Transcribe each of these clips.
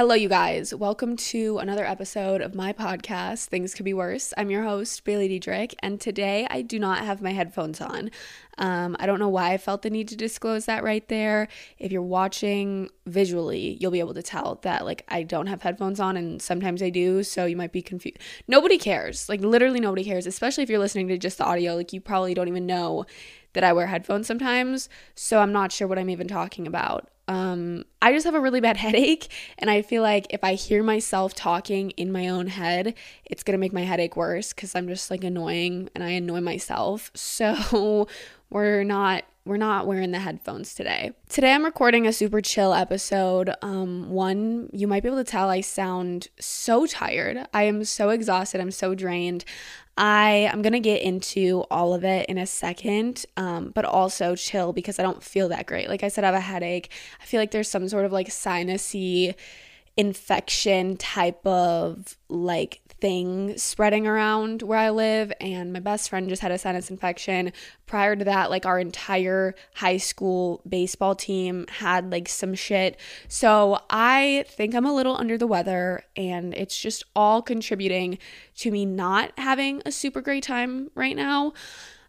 Hello, you guys. Welcome to another episode of my podcast, Things Could Be Worse. I'm your host, Bailey Diedrich, and today I do not have my headphones on. Um, I don't know why I felt the need to disclose that right there. If you're watching visually, you'll be able to tell that, like, I don't have headphones on, and sometimes I do, so you might be confused. Nobody cares. Like, literally, nobody cares, especially if you're listening to just the audio. Like, you probably don't even know that I wear headphones sometimes, so I'm not sure what I'm even talking about. Um, I just have a really bad headache, and I feel like if I hear myself talking in my own head, it's gonna make my headache worse because I'm just like annoying and I annoy myself. So we're not we're not wearing the headphones today. Today I'm recording a super chill episode. Um, one, you might be able to tell I sound so tired. I am so exhausted. I'm so drained. I am gonna get into all of it in a second, um, but also chill because I don't feel that great. Like I said, I have a headache. I feel like there's some sort of like sinusy infection type of like thing spreading around where I live, and my best friend just had a sinus infection. Prior to that, like our entire high school baseball team had like some shit. So I think I'm a little under the weather, and it's just all contributing to me not having a super great time right now.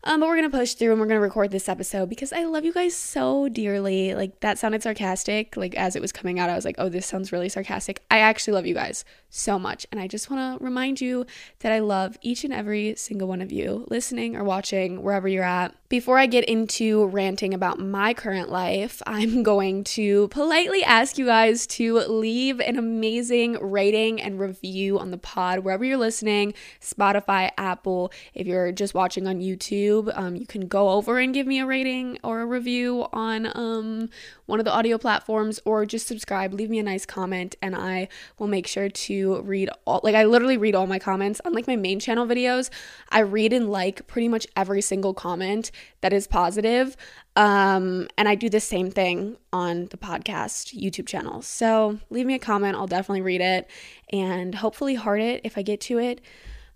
Um, but we're gonna push through and we're gonna record this episode because I love you guys so dearly. Like that sounded sarcastic. Like as it was coming out, I was like, oh, this sounds really sarcastic. I actually love you guys so much. And I just wanna remind you that I love each and every single one of you listening or watching wherever you're at. Before I get into ranting about my current life, I'm going to politely ask you guys to leave an amazing rating and review on the pod wherever you're listening Spotify, Apple. If you're just watching on YouTube, YouTube, um, you can go over and give me a rating or a review on um, one of the audio platforms or just subscribe, leave me a nice comment, and I will make sure to read all, like, I literally read all my comments. Unlike my main channel videos, I read and like pretty much every single comment that is positive. Um, and I do the same thing on the podcast YouTube channel. So leave me a comment, I'll definitely read it and hopefully heart it if I get to it.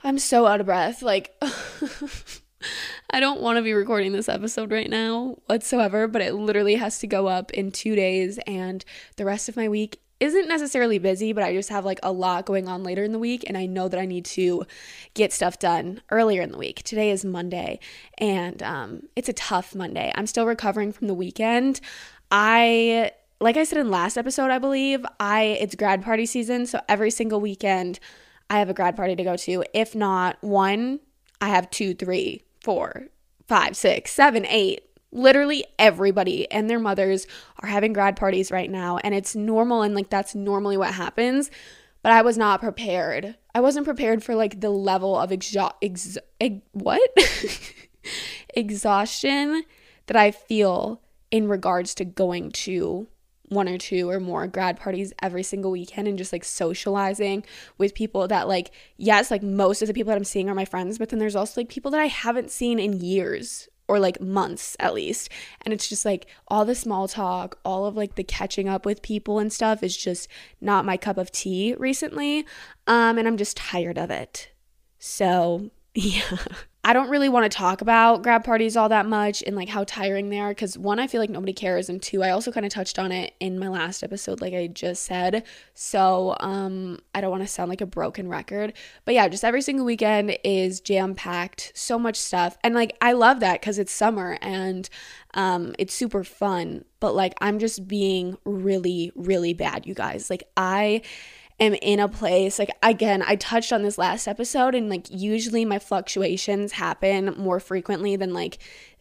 I'm so out of breath. Like, I don't want to be recording this episode right now whatsoever, but it literally has to go up in two days, and the rest of my week isn't necessarily busy, but I just have like a lot going on later in the week, and I know that I need to get stuff done earlier in the week. Today is Monday, and um, it's a tough Monday. I'm still recovering from the weekend. I like I said in last episode, I believe I it's grad party season, so every single weekend I have a grad party to go to. If not one, I have two, three four, five, six, seven, eight. Literally everybody and their mothers are having grad parties right now, and it's normal, and like that's normally what happens. But I was not prepared. I wasn't prepared for like the level of exo- ex- ex- what exhaustion that I feel in regards to going to one or two or more grad parties every single weekend and just like socializing with people that like yes like most of the people that I'm seeing are my friends but then there's also like people that I haven't seen in years or like months at least. And it's just like all the small talk all of like the catching up with people and stuff is just not my cup of tea recently um and I'm just tired of it. So yeah I don't really want to talk about grad parties all that much and like how tiring they are because one, I feel like nobody cares, and two, I also kind of touched on it in my last episode, like I just said. So um, I don't want to sound like a broken record, but yeah, just every single weekend is jam packed, so much stuff, and like I love that because it's summer and um, it's super fun. But like I'm just being really, really bad, you guys. Like I am in a place like again i touched on this last episode and like usually my fluctuations happen more frequently than like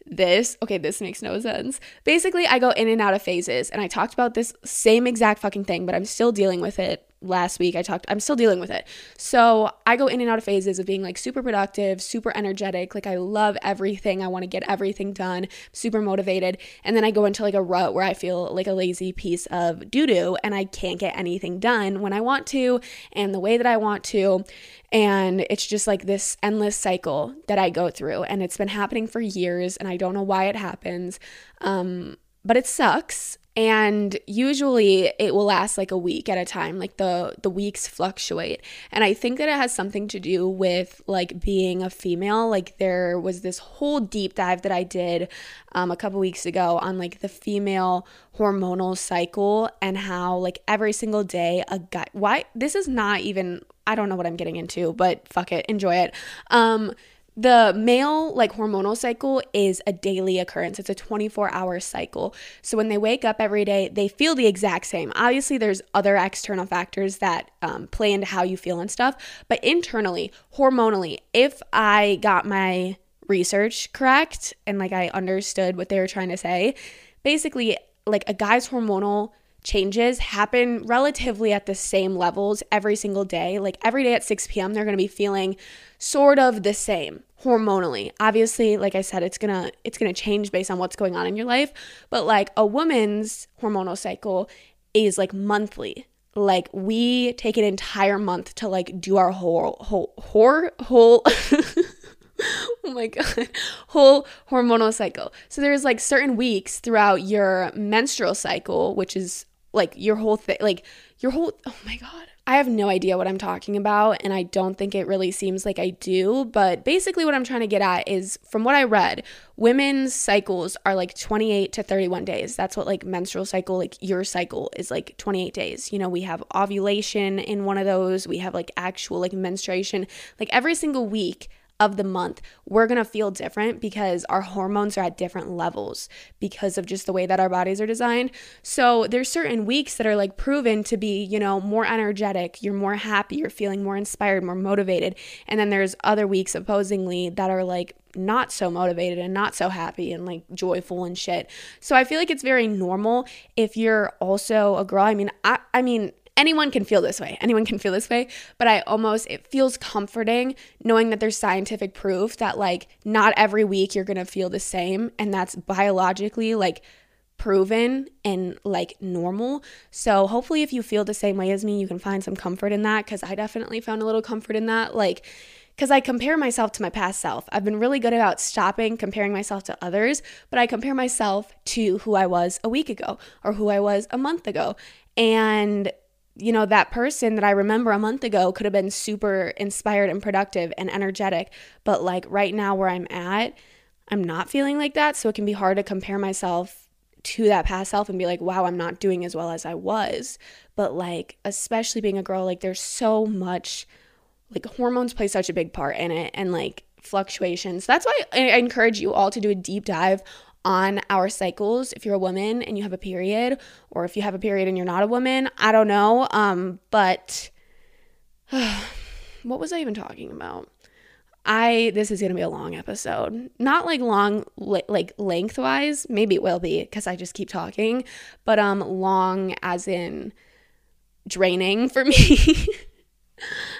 this. Okay this makes no sense. Basically i go in and out of phases and i talked about this same exact fucking thing but i'm still dealing with it last week I talked I'm still dealing with it. So, I go in and out of phases of being like super productive, super energetic, like I love everything. I want to get everything done, super motivated, and then I go into like a rut where I feel like a lazy piece of doo-doo and I can't get anything done when I want to and the way that I want to. And it's just like this endless cycle that I go through and it's been happening for years and I don't know why it happens. Um but it sucks and usually it will last like a week at a time. Like the the weeks fluctuate. And i think that it has something to do with like being a female. Like there was this whole deep dive that i did um, a couple weeks ago on like the female hormonal cycle and how like every single day a guy why this is not even i don't know what i'm getting into but fuck it enjoy it. Um the male like hormonal cycle is a daily occurrence. It's a 24 hour cycle. So when they wake up every day they feel the exact same. Obviously there's other external factors that um, play into how you feel and stuff but internally hormonally if i got my research correct and like i understood what they were trying to say basically like a guy's hormonal changes happen relatively at the same levels every single day. Like every day at 6 p.m., they're going to be feeling sort of the same hormonally. Obviously, like I said, it's going to it's going to change based on what's going on in your life, but like a woman's hormonal cycle is like monthly. Like we take an entire month to like do our whole whole whole whole oh my god whole hormonal cycle so there's like certain weeks throughout your menstrual cycle which is like your whole thing like your whole oh my god I have no idea what I'm talking about, and I don't think it really seems like I do. But basically, what I'm trying to get at is from what I read, women's cycles are like 28 to 31 days. That's what like menstrual cycle, like your cycle is like 28 days. You know, we have ovulation in one of those, we have like actual like menstruation. Like every single week, of the month, we're to feel different because our hormones are at different levels because of just the way that our bodies are designed. So there's certain weeks that are like proven to be, you know, more energetic, you're more happy, you're feeling more inspired, more motivated. And then there's other weeks supposedly that are like not so motivated and not so happy and like joyful and shit. So I feel like it's very normal if you're also a girl. I mean, I I mean, anyone can feel this way. Anyone can feel this way, but I almost it feels comforting knowing that there's scientific proof that like not every week you're going to feel the same and that's biologically like proven and like normal. So hopefully if you feel the same way as me, you can find some comfort in that cuz I definitely found a little comfort in that like because I compare myself to my past self. I've been really good about stopping comparing myself to others, but I compare myself to who I was a week ago or who I was a month ago. And you know, that person that I remember a month ago could have been super inspired and productive and energetic. But like right now, where I'm at, I'm not feeling like that. So it can be hard to compare myself to that past self and be like, wow, I'm not doing as well as I was. But like, especially being a girl, like, there's so much, like, hormones play such a big part in it and like fluctuations. That's why I encourage you all to do a deep dive on our cycles if you're a woman and you have a period or if you have a period and you're not a woman i don't know um but what was i even talking about? I this is going to be a long episode. Not like long li- like lengthwise maybe it will be because i just keep talking but um long as in draining for me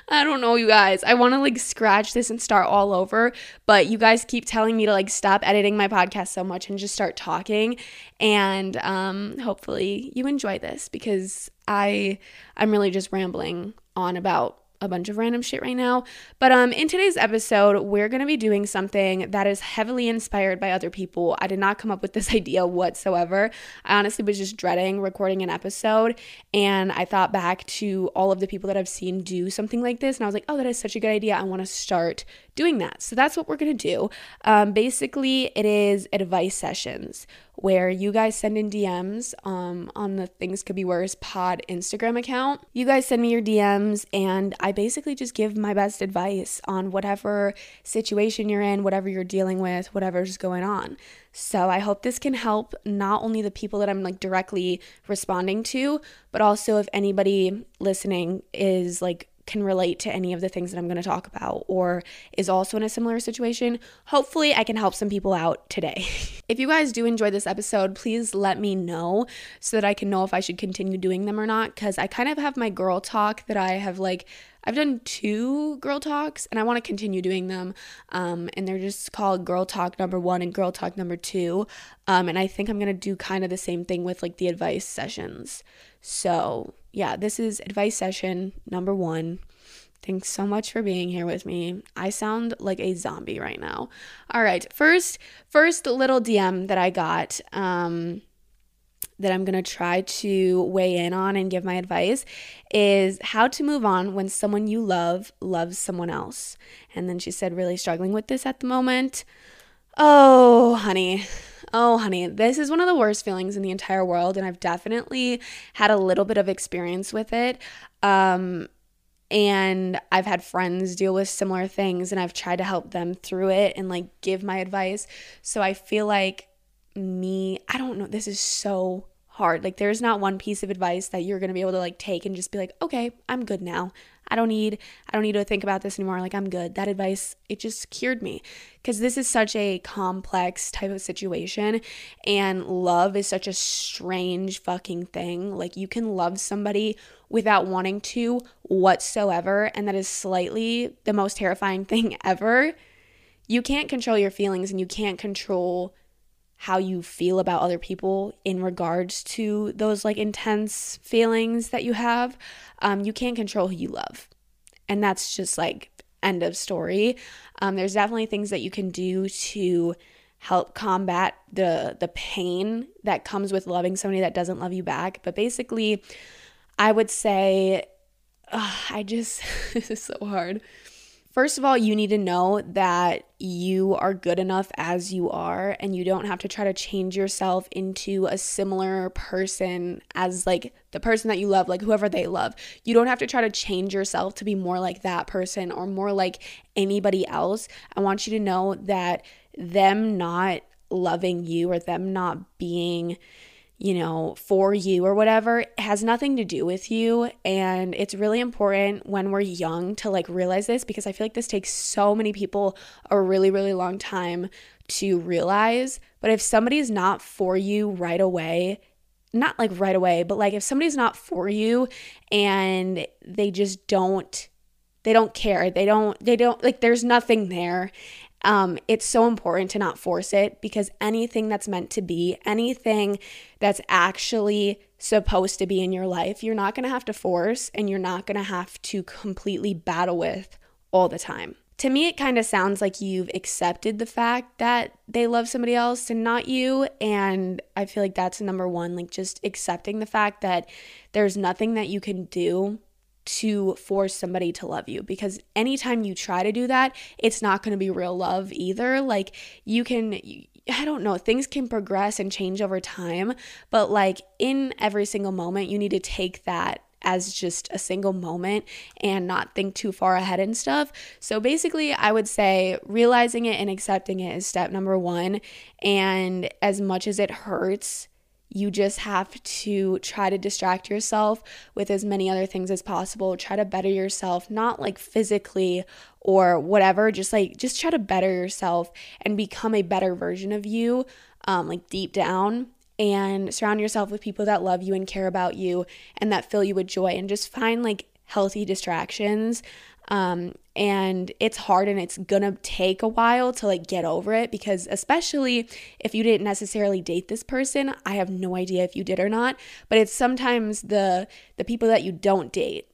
I don't know, you guys. I want to like scratch this and start all over, but you guys keep telling me to like stop editing my podcast so much and just start talking. And um, hopefully you enjoy this because I I'm really just rambling on about a bunch of random shit right now. But um in today's episode, we're going to be doing something that is heavily inspired by other people. I did not come up with this idea whatsoever. I honestly was just dreading recording an episode and I thought back to all of the people that I've seen do something like this and I was like, "Oh, that is such a good idea. I want to start doing that." So that's what we're going to do. Um basically, it is advice sessions where you guys send in DMs um, on the Things Could Be Worse pod Instagram account. You guys send me your DMs, and I basically just give my best advice on whatever situation you're in, whatever you're dealing with, whatever's going on. So I hope this can help not only the people that I'm like directly responding to, but also if anybody listening is like can relate to any of the things that I'm going to talk about or is also in a similar situation, hopefully I can help some people out today. if you guys do enjoy this episode, please let me know so that I can know if I should continue doing them or not cuz I kind of have my girl talk that I have like I've done two girl talks and I want to continue doing them. Um, and they're just called Girl Talk number one and Girl Talk number two. Um, and I think I'm going to do kind of the same thing with like the advice sessions. So yeah, this is advice session number one. Thanks so much for being here with me. I sound like a zombie right now. All right, first, first little DM that I got. Um, that I'm going to try to weigh in on and give my advice is how to move on when someone you love loves someone else. And then she said, really struggling with this at the moment. Oh, honey. Oh, honey, this is one of the worst feelings in the entire world. And I've definitely had a little bit of experience with it. Um, and I've had friends deal with similar things and I've tried to help them through it and like give my advice. So I feel like me, I don't know, this is so hard. Like there's not one piece of advice that you're to be able to like take and just be like, "Okay, I'm good now. I don't need I don't need to think about this anymore. Like I'm good." That advice, it just cured me cuz this is such a complex type of situation and love is such a strange fucking thing. Like you can love somebody without wanting to whatsoever, and that is slightly the most terrifying thing ever. You can't control your feelings and you can't control how you feel about other people in regards to those like intense feelings that you have. Um, you can't control who you love. And that's just like end of story. Um, there's definitely things that you can do to help combat the the pain that comes with loving somebody that doesn't love you back. But basically, I would say, I just this is so hard. First of all, you need to know that you are good enough as you are, and you don't have to try to change yourself into a similar person as like the person that you love, like whoever they love. You don't have to try to change yourself to be more like that person or more like anybody else. I want you to know that them not loving you or them not being you know, for you or whatever has nothing to do with you. And it's really important when we're young to like realize this because I feel like this takes so many people a really, really long time to realize. But if somebody's not for you right away, not like right away, but like if somebody's not for you and they just don't they don't care. They don't they don't like there's nothing there um, it's so important to not force it because anything that's meant to be, anything that's actually supposed to be in your life, you're not going to have to force and you're not going to have to completely battle with all the time. To me, it kind of sounds like you've accepted the fact that they love somebody else and not you. And I feel like that's number one, like just accepting the fact that there's nothing that you can do to force somebody to love you because anytime you try to do that, it's not going to be real love either. Like you can I don't know, things can progress and change over time, but like in every single moment, you need to take that as just a single moment and not think too far ahead and stuff. So basically, I would say realizing it and accepting it is step number one. And as much as it hurts, you just have to try to distract yourself with as many other things as possible. Try to better yourself, not like physically or whatever, just like just try to better yourself and become a better version of you, um, like deep down. And surround yourself with people that love you and care about you and that fill you with joy. And just find like healthy distractions um, and it's hard and it's gonna take a while to like get over it because especially if you didn't necessarily date this person i have no idea if you did or not but it's sometimes the the people that you don't date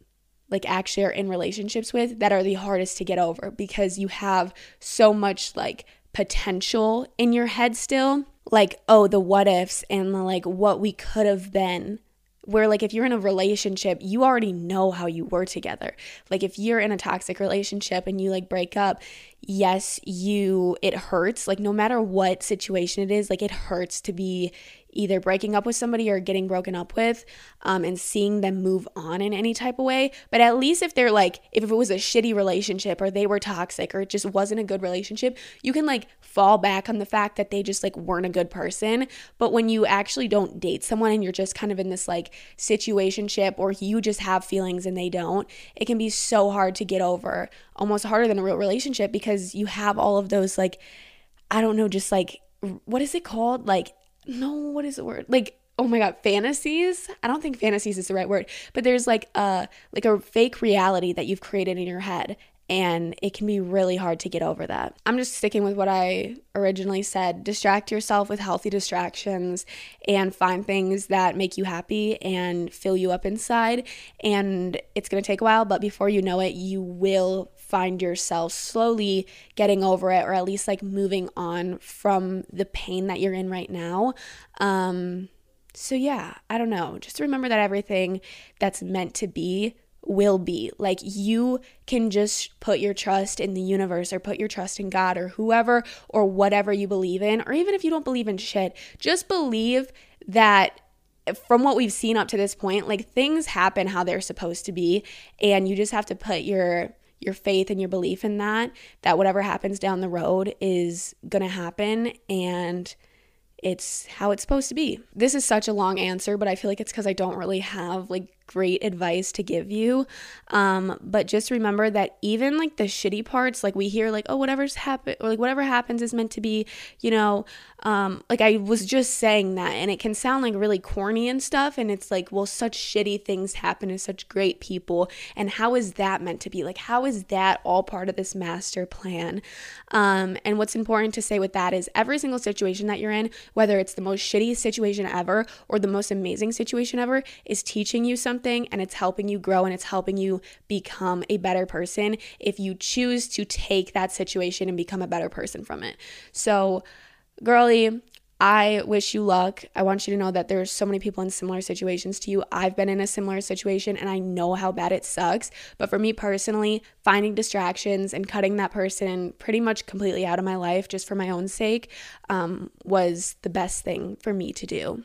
like actually are in relationships with that are the hardest to get over because you have so much like potential in your head still. Like oh the what ifs and the like what we could have been where like if you're in a relationship you already know how you were together. Like if you're in a toxic relationship and you like break up yes you it hurts. Like no matter what situation it is like it hurts to be either breaking up with somebody or getting broken up with um, and seeing them move on in any type of way. But at least if they're like, if it was a shitty relationship or they were toxic or it just wasn't a good relationship, you can like fall back on the fact that they just like weren't a good person. But when you actually don't date someone and you're just kind of in this like situationship or you just have feelings and they don't, it can be so hard to get over, almost harder than a real relationship because you have all of those like, I don't know, just like, what is it called? Like no, what is the word? Like oh my god fantasies i don't think fantasies is the right word but there's like a like a fake reality that you've created in your head and it can be really hard to get over that. I'm just sticking with what I originally said. Distract yourself with healthy distractions and find things that make you happy and fill you up inside. And it's going to take a while, but before you know it, you will find yourself slowly getting over it or at least like moving on from the pain that you're in right now. Um, so yeah, I don't know. Just remember that everything that's meant to be will be. Like you can just put your trust in the universe or put your trust in God or whoever or whatever you believe in, or even if you don't believe in shit, just believe that from what we've seen up to this point, like things happen how they're supposed to be, and you just have to put your your faith and your belief in that that whatever happens down the road is going to happen and it's how it's supposed to be. This is such a long answer, but I feel like it's cuz I don't really have like great advice to give you. Um, but just remember that even like the shitty parts, like we hear like, oh, whatever's happened or like whatever happens is meant to be, you know, um, like I was just saying that and it can sound like really corny and stuff. And it's like, well, such shitty things happen to such great people. And how is that meant to be? Like, how is that all part of this master plan? Um, and what's important to say with that is every single situation that you're in, whether it's the most shitty situation ever or the most amazing situation ever, is teaching you something something and it's helping you grow and it's helping you become a better person if you choose to take that situation and become a better person from it. So, girly, I wish you luck. I want you to know that there's so many people in similar situations to you. I've been in a similar situation and I know how bad it sucks. But for me personally, finding distractions and cutting that person pretty much completely out of my life just for my own sake um, was the best thing for me to do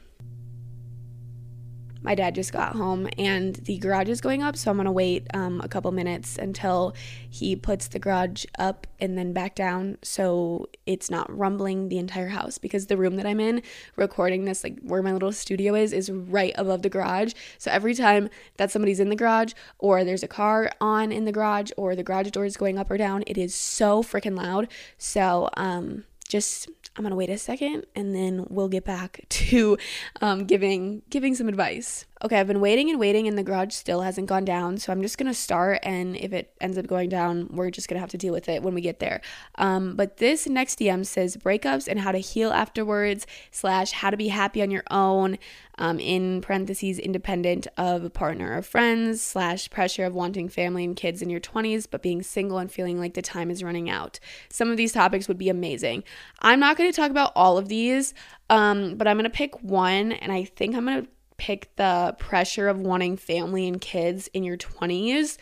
my dad just got home and the garage is going up so i'm going to wait um, a couple minutes until he puts the garage up and then back down so it's not rumbling the entire house because the room that i'm in recording this like where my little studio is is right above the garage. So every time that somebody's in the garage or there's a car on in the garage or the garage door is going up or down it is so freaking loud. So um just I'm gonna wait a second and then we'll get back to um, giving giving some advice. Okay, I've been waiting and waiting and the garage still hasn't gone down, so I'm just gonna start and if it ends up going down, we're just gonna have to deal with it when we get there. Um, but this next DM says breakups and how to heal afterwards slash how to be happy on your own um, in parentheses, independent of a partner or friends, slash pressure of wanting family and kids in your 20s, but being single and feeling like the time is running out. Some of these topics would be amazing. I'm not going to talk about all of these, um, but I'm going to pick one, and I think I'm going to pick the pressure of wanting family and kids in your 20s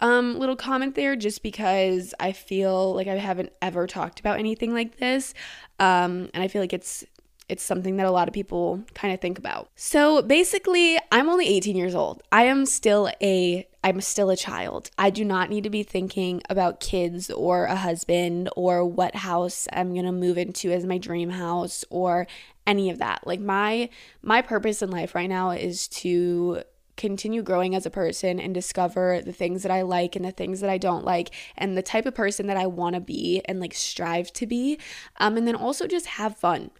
um, little comment there just because I feel like I haven't ever talked about anything like this. Um, and I feel like it's it's something that a lot of people kind of think about. So basically, I'm only 18 years old. I am still a I'm still a child. I do not need to be thinking about kids or a husband or what house I'm going to move into as my dream house or any of that. Like my my purpose in life right now is to continue growing as a person and discover the things that I like and the things that I don't like and the type of person that I want to be and like strive to be. Um, and then also just have fun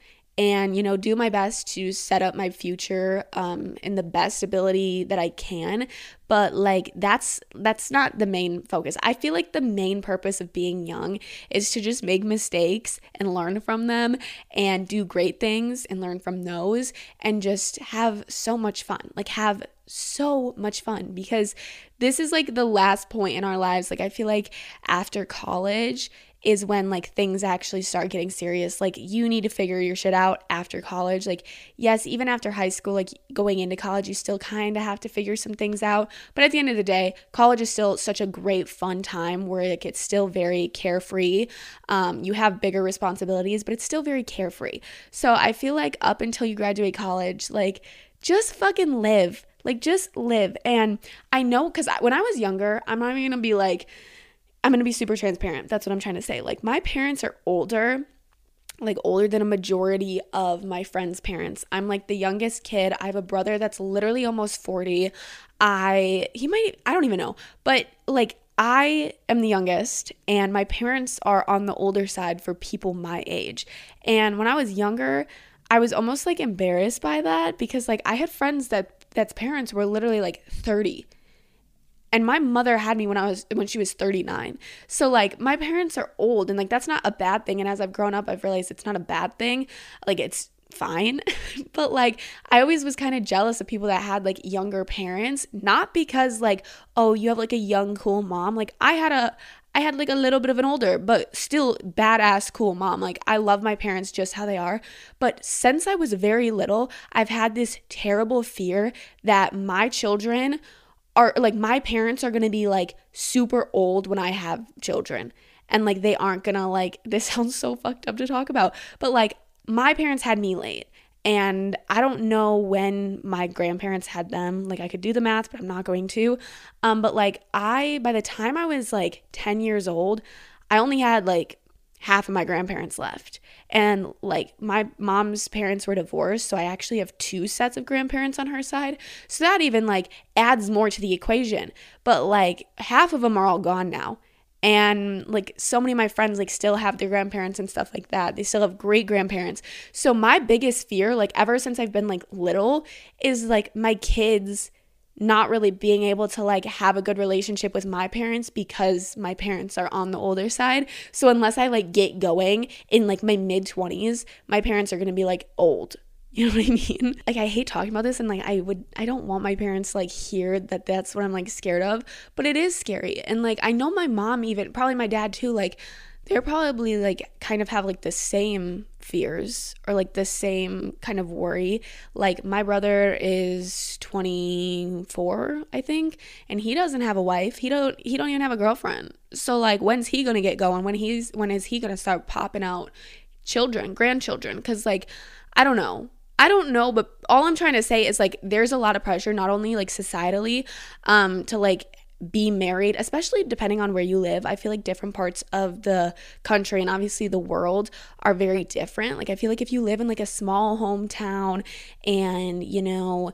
and you know do my best to set up my future um, in the best ability that i can. But like that's that's not the main focus. I feel like the main purpose of being young is to just make mistakes and learn from them and do great things and learn from those and just have so much fun. Like have so much fun because this is like the last point in our lives. Like i feel like after college is when like things actually start getting serious. Like you need to figure your shit out after college. Like yes, even after high school, like going into college, you still kind of have to figure some things out. But at the end of the day, college is still such a great fun time where like it's still very carefree. Um, you have bigger responsibilities, but it's still very carefree. So I feel like up until you graduate college, like just fucking live. Like just live. And I know because when I was younger, I'm not even gonna be like I'm going to be super transparent. That's what I'm trying to say. Like, my parents are older, like older than a majority of my friends' parents. I'm like the youngest kid. I have a brother that's literally almost 40. I, he might, I don't even know, but like, I am the youngest, and my parents are on the older side for people my age. And when I was younger, I was almost like embarrassed by that because like I had friends that that's parents were literally like 30 and my mother had me when I was when she was 39. So like my parents are old and like that's not a bad thing and as I've grown up I've realized it's not a bad thing. Like it's fine. but like I always was kind of jealous of people that had like younger parents, not because like oh you have like a young cool mom. Like I had a I had like a little bit of an older, but still badass, cool mom. Like, I love my parents just how they are. But since I was very little, I've had this terrible fear that my children are like, my parents are gonna be like super old when I have children. And like, they aren't gonna like, this sounds so fucked up to talk about, but like, my parents had me late and I don't know when my grandparents had them. Like I could do the math, but I'm not going to. Um, but like I, by the time I was like 10 years old, I only had like half of my grandparents left. And like my mom's parents were divorced, so I actually have two sets of grandparents on her side. So that even like adds more to the equation. But like half of them are all gone now and like so many of my friends like still have their grandparents and stuff like that they still have great grandparents so my biggest fear like ever since i've been like little is like my kids not really being able to like have a good relationship with my parents because my parents are on the older side so unless i like get going in like my mid 20s my parents are going to be like old you know what I mean? Like I hate talking about this and like I would I don't want my parents like hear that that's what I'm like scared of, but it is scary. And like I know my mom even probably my dad too like they're probably like kind of have like the same fears or like the same kind of worry. Like my brother is 24, I think, and he doesn't have a wife. He don't he don't even have a girlfriend. So like when's he going to get going? When he's when is he going to start popping out children, grandchildren cuz like I don't know. I don't know, but all I'm trying to say is like there's a lot of pressure, not only like societally, um, to like be married, especially depending on where you live. I feel like different parts of the country and obviously the world are very different. Like I feel like if you live in like a small hometown and you know,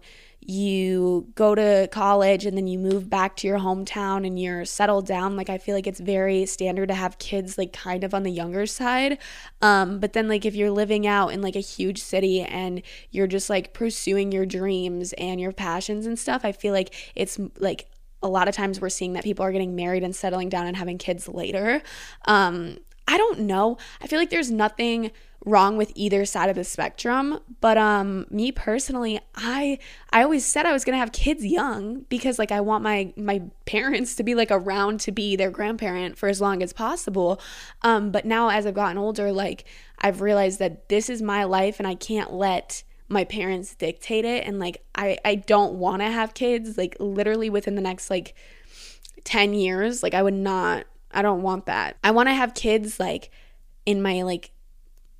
you go to college and then you move back to your hometown and you're settled down like i feel like it's very standard to have kids like kind of on the younger side um, but then like if you're living out in like a huge city and you're just like pursuing your dreams and your passions and stuff i feel like it's like a lot of times we're seeing that people are getting married and settling down and having kids later. Um, i don't know. I feel like there's nothing wrong with either side of the spectrum but um me personally i i always said i was going to have kids young because like i want my my parents to be like around to be their grandparent for as long as possible. Um but now as i've gotten older like i've realized that this is my life and i can't let my parents dictate it and like i i don't want to have kids like literally within the next like 10 years like i would not i don't want that i want to have kids like in my like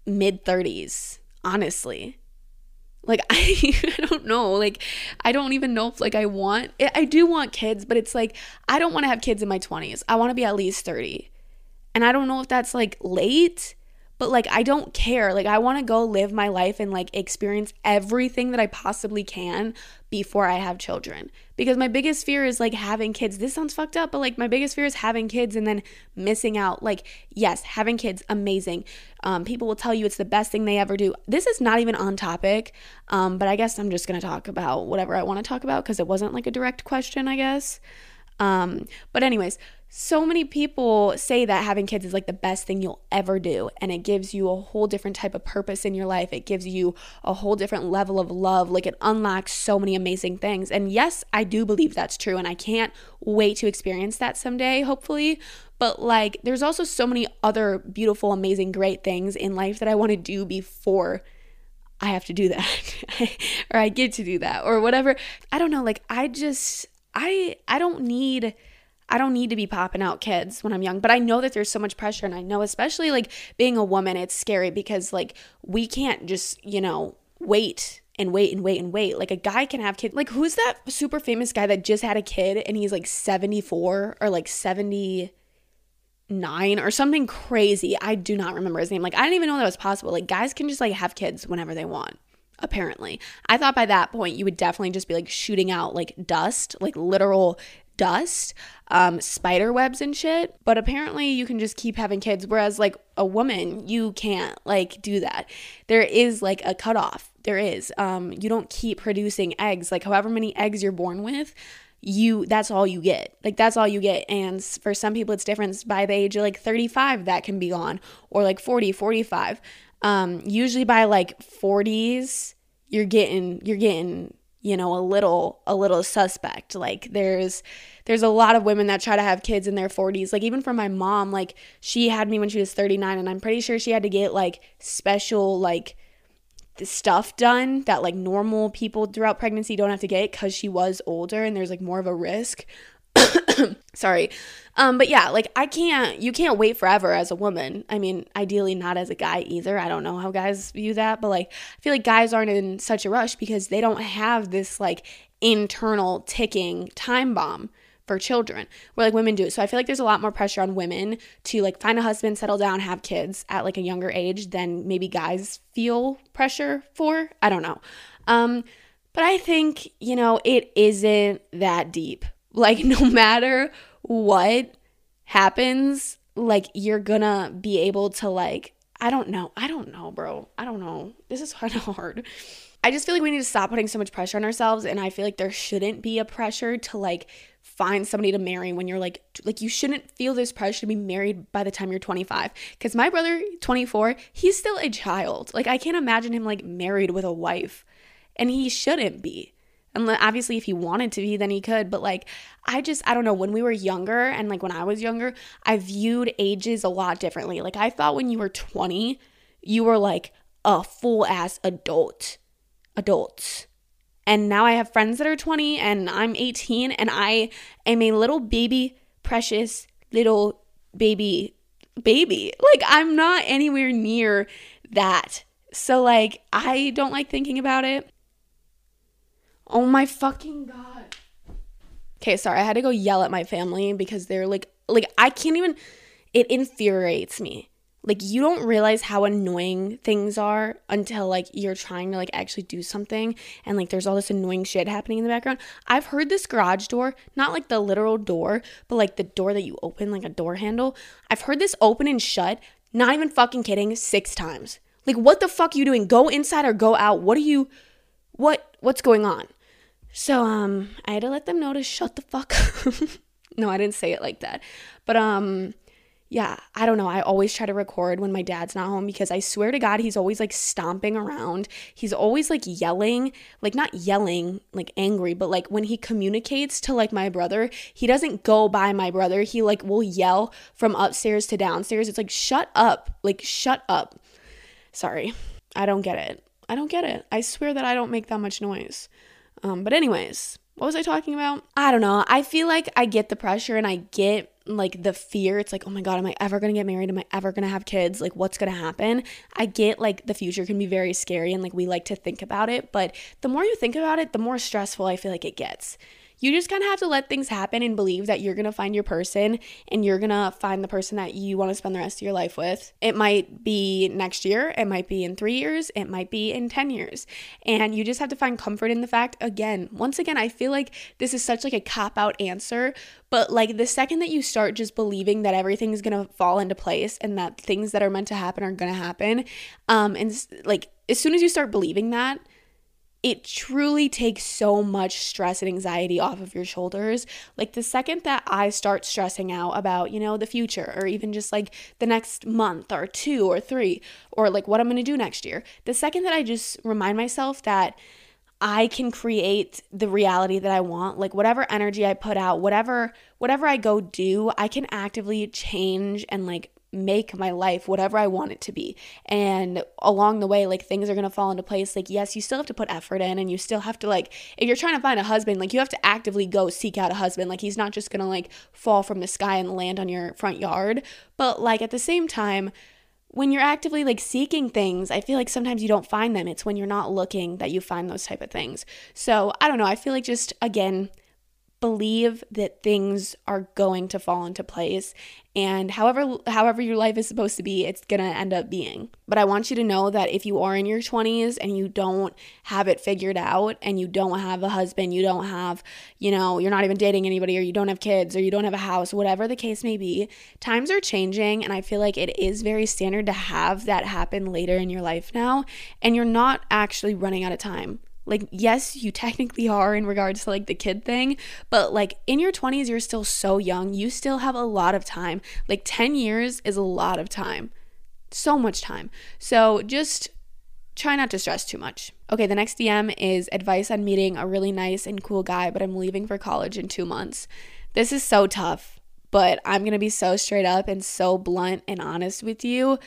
mid 30s, honestly. Like I, I don't know. Like I don't even know if like I want I do want kids, but it's like I don't want to have kids in my 20s. I want to be at least 30. And I don't know if that's like late but like I don't care. Like I want to go live my life and like experience everything that I possibly can before I have children. Because my biggest fear is like having kids. This sounds fucked up, but like my biggest fear is having kids and then missing out. Like yes, having kids amazing. Um, people will tell you it's the best thing they ever do. This is not even on topic, um, but I guess I'm just gonna talk about whatever I want to talk about because it wasn't like a direct question. I guess. Um, but anyways, so many people say that having kids is like the best thing you'll ever do and it gives you a whole different type of purpose in your life. It gives you a whole different level of love. Like it unlocks so many amazing things. And yes i do believe that's true and i can't wait to experience that someday hopefully. But like there's also so many other beautiful amazing great things in life that i want to do before i have to do that or i get to do that or whatever. I don't know like i just i i don't need I don't need to be popping out kids when I'm young, but I know that there's so much pressure. And I know, especially like being a woman, it's scary because like we can't just, you know, wait and wait and wait and wait. Like a guy can have kids. Like who's that super famous guy that just had a kid and he's like 74 or like 79 or something crazy? I do not remember his name. Like I didn't even know that was possible. Like guys can just like have kids whenever they want apparently. I thought by that point you would definitely just be like shooting out like dust, like literal dust, um, spider webs and shit. But apparently, you can just keep having kids. Whereas, like a woman, you can't like do that. There is like a cutoff. There is. Um, you don't keep producing eggs. Like however many eggs you're born with, you that's all you get. Like that's all you get. And for some people, it's different. By the age of like 35, that can be gone, or like 40, 45. Um, usually by like 40s, you're getting you're getting you know, a little a little suspect. Like there's there's a lot of women that try to have kids in their 40s. Like even for my mom, like she had me when she was 39 and I'm pretty sure she had to get like special like stuff done that like normal people throughout pregnancy don't have to get cuz she was older and there's like more of a risk. Sorry. Um, but yeah, like I can't, you can't wait forever as a woman. I mean, ideally not as a guy either. I don't know how guys view that, but like I feel like guys aren't in such a rush because they don't have this like internal ticking time bomb for children where like women do. So I feel like there's a lot more pressure on women to like find a husband, settle down, have kids at like a younger age than maybe guys feel pressure for. I don't know. Um, but I think, you know, it isn't that deep. Like no matter what happens, like you're gonna be able to like I don't know. I don't know, bro. I don't know. This is kind of hard. I just feel like we need to stop putting so much pressure on ourselves and I feel like there shouldn't be a pressure to like find somebody to marry when you're like like you shouldn't feel this pressure to be married by the time you're 25 cuz my brother 24 he's still a child like I can't imagine him like married with a wife and he shouldn't be and obviously, if he wanted to be, then he could. But like, I just, I don't know. When we were younger and like when I was younger, I viewed ages a lot differently. Like, I thought when you were 20, you were like a full ass adult. Adults. And now I have friends that are 20 and I'm 18 and I am a little baby, precious little baby, baby. Like, I'm not anywhere near that. So, like, I don't like thinking about it. Oh my fucking god. Okay, sorry. I had to go yell at my family because they're like like I can't even it infuriates me. Like you don't realize how annoying things are until like you're trying to like actually do something and like there's all this annoying shit happening in the background. I've heard this garage door, not like the literal door, but like the door that you open like a door handle. I've heard this open and shut, not even fucking kidding, 6 times. Like what the fuck are you doing? Go inside or go out. What are you what what's going on? So um I had to let them know to shut the fuck up. no, I didn't say it like that. But um yeah, I don't know. I always try to record when my dad's not home because I swear to God, he's always like stomping around. He's always like yelling, like not yelling, like angry, but like when he communicates to like my brother, he doesn't go by my brother. He like will yell from upstairs to downstairs. It's like, shut up. Like, shut up. Sorry. I don't get it. I don't get it. I swear that I don't make that much noise. Um, but, anyways, what was I talking about? I don't know. I feel like I get the pressure and I get like the fear. It's like, oh my God, am I ever gonna get married? Am I ever gonna have kids? Like, what's gonna happen? I get like the future can be very scary and like we like to think about it. But the more you think about it, the more stressful I feel like it gets you just kind of have to let things happen and believe that you're going to find your person and you're going to find the person that you want to spend the rest of your life with. It might be next year, it might be in three years, it might be in 10 years. And you just have to find comfort in the fact, again, once again, I feel like this is such like a cop out answer, but like the second that you start just believing that everything's going to fall into place and that things that are meant to happen are going to happen, um, and like as soon as you start believing that, it truly takes so much stress and anxiety off of your shoulders. Like the second that I start stressing out about, you know, the future or even just like the next month or two or three or like what I'm going to do next year, the second that I just remind myself that I can create the reality that I want, like whatever energy I put out, whatever whatever I go do, I can actively change and like make my life whatever I want it to be. And along the way, like things are gonna fall into place. Like, yes, you still have to put effort in and you still have to, like, if you're trying to find a husband, like, you have to actively go seek out a husband. Like, he's not just gonna, like, fall from the sky and land on your front yard. But, like, at the same time, when you're actively like seeking things i feel like sometimes you don't find them it's when you're not looking that you find those type of things so i don't know i feel like just again believe that things are going to fall into place and however however your life is supposed to be it's going to end up being. But i want you to know that if you are in your 20s and you don't have it figured out and you don't have a husband you don't have you know you're not even dating anybody or you don't have kids or you don't have a house whatever the case may be times are changing and i feel like it is very standard to have that happen later in your life now and you're not actually running out of time like, yes, you technically are in regards to like the kid thing, but like in your 20s, you're still so young. You still have a lot of time. Like, 10 years is a lot of time, so much time. So, just try not to stress too much. Okay, the next DM is advice on meeting a really nice and cool guy, but I'm leaving for college in two months. This is so tough, but I'm gonna be so straight up and so blunt and honest with you.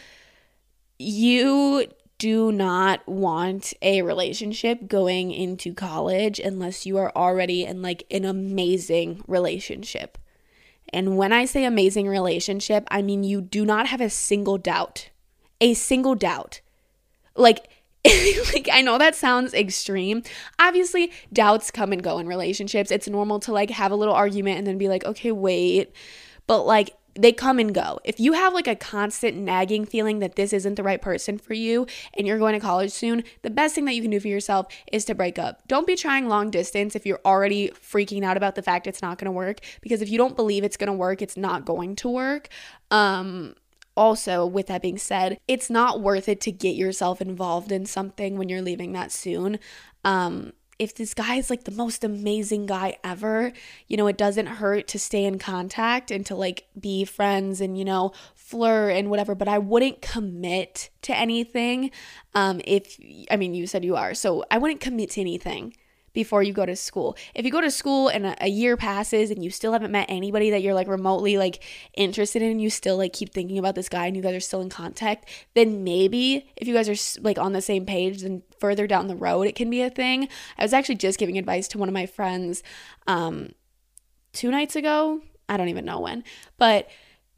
You do not want a relationship going into college unless you are already in like an amazing relationship. And when I say amazing relationship, I mean you do not have a single doubt. A single doubt. Like like I know that sounds extreme. Obviously, doubts come and go in relationships. It's normal to like have a little argument and then be like, "Okay, wait." But like they come and go. If you have like a constant nagging feeling that this isn't the right person for you and you're going to college soon, the best thing that you can do for yourself is to break up. Don't be trying long distance if you're already freaking out about the fact it's not going to work because if you don't believe it's going to work, it's not going to work. Um also, with that being said, it's not worth it to get yourself involved in something when you're leaving that soon. Um, if this guy is like the most amazing guy ever, you know, it doesn't hurt to stay in contact and to like be friends and, you know, flirt and whatever, but I wouldn't commit to anything. Um, if, I mean, you said you are, so I wouldn't commit to anything before you go to school. If you go to school and a, a, year passes and you still haven't met anybody that you're like remotely like interested in, you still like keep thinking about this guy and you guys are still in contact, then maybe if you guys are like on the same page, then further down the road it can be a thing. I was actually just giving advice to one of my friends um two nights ago. I don't even know when, but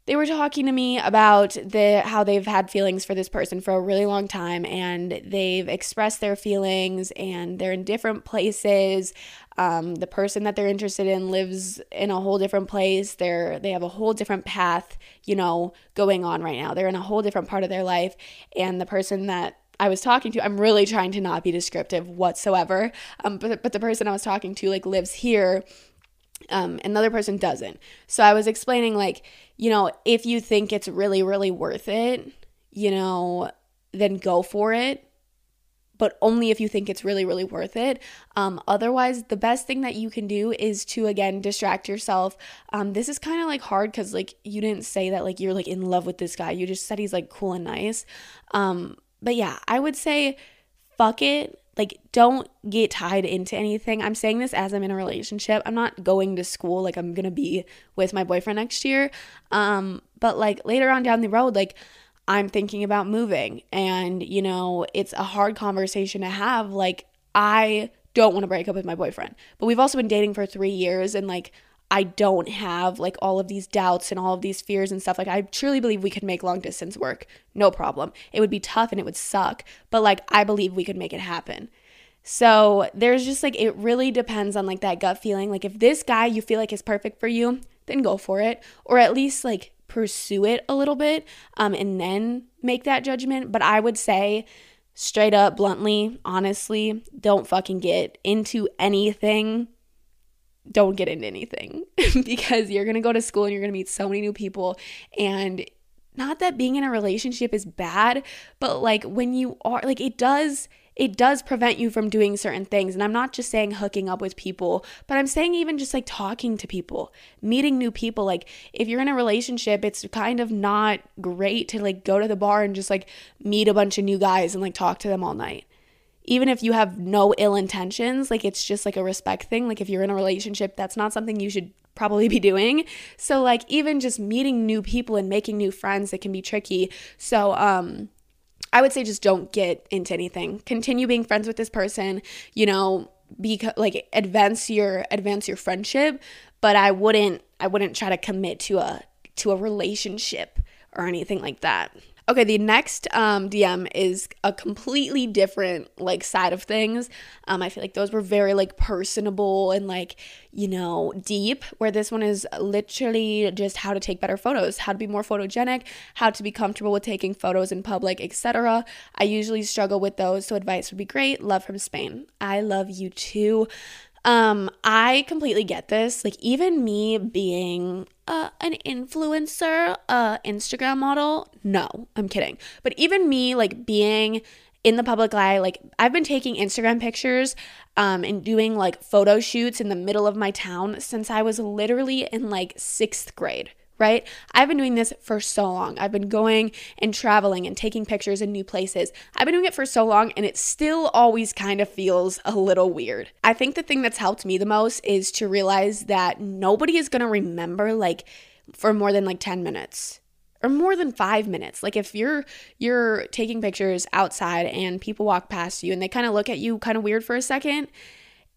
they were talking to me about the how they've had feelings for this person for a really long time and they've expressed their feelings and they're in different places. Um, the person that they're interested in lives in a whole different place. They're they have a whole different path you know going on right now. They're in a whole different part of their life. And the person that I was talking to, I'm really trying to not be descriptive whatsoever. Um, but, but the person I was talking to like lives here um, another person doesn't. So I was explaining, like, you know, if you think it's really, really worth it, you know, then go for it. But only if you think it's really, really worth it. Um, otherwise, the best thing that you can do is to again distract yourself. Um, this is kind of like hard because like you didn't say that like you're like in love with this guy. You just said he's like cool and nice. Um, but yeah, I would say fuck it like don't get tied into anything. I'm saying this as I'm in a relationship. I'm not going to school like I'm going to be with my boyfriend next year. Um but like later on down the road like I'm thinking about moving and you know, it's a hard conversation to have like I don't want to break up with my boyfriend. But we've also been dating for 3 years and like I don't have like all of these doubts and all of these fears and stuff. Like, I truly believe we could make long distance work. No problem. It would be tough and it would suck, but like, I believe we could make it happen. So there's just like, it really depends on like that gut feeling. Like, if this guy you feel like is perfect for you, then go for it, or at least like pursue it a little bit um, and then make that judgment. But I would say, straight up, bluntly, honestly, don't fucking get into anything don't get into anything because you're going to go to school and you're going to meet so many new people. And not that being in a relationship is bad but like when you are like it does it does prevent you from doing certain things. And i'm not just saying hooking up with people but i'm saying even just like talking to people meeting new people. Like if you're in a relationship it's kind of not great to like go to the bar and just like meet a bunch of new guys and like talk to them all night even if you have no ill intentions, like it's just like a respect thing. Like if you're in a relationship, that's not something you should probably be doing. So like even just meeting new people and making new friends, it can be tricky. So um I would say just don't get into anything. Continue being friends with this person, you know, be like advance your advance your friendship, but I wouldn't I wouldn't try to commit to a to a relationship or anything like that. Okay, the next um, DM is a completely different like side of things. Um, I feel like those were very like personable and like you know deep. Where this one is literally just how to take better photos, how to be more photogenic, how to be comfortable with taking photos in public, etc. I usually struggle with those, so advice would be great. Love from Spain. I love you too. Um, I completely get this. Like even me being uh, an influencer, uh, Instagram model, no, I'm kidding. But even me like being in the public eye, like I've been taking Instagram pictures um, and doing like photo shoots in the middle of my town since I was literally in like sixth grade right? I've been doing this for so long. I've been going and traveling and taking pictures in new places. I've been doing it for so long and it still always kind of feels a little weird. I think the thing that's helped me the most is to realize that nobody is going to remember like for more than like 10 minutes or more than 5 minutes. Like if you're you're taking pictures outside and people walk past you and they kind of look at you kind of weird for a second,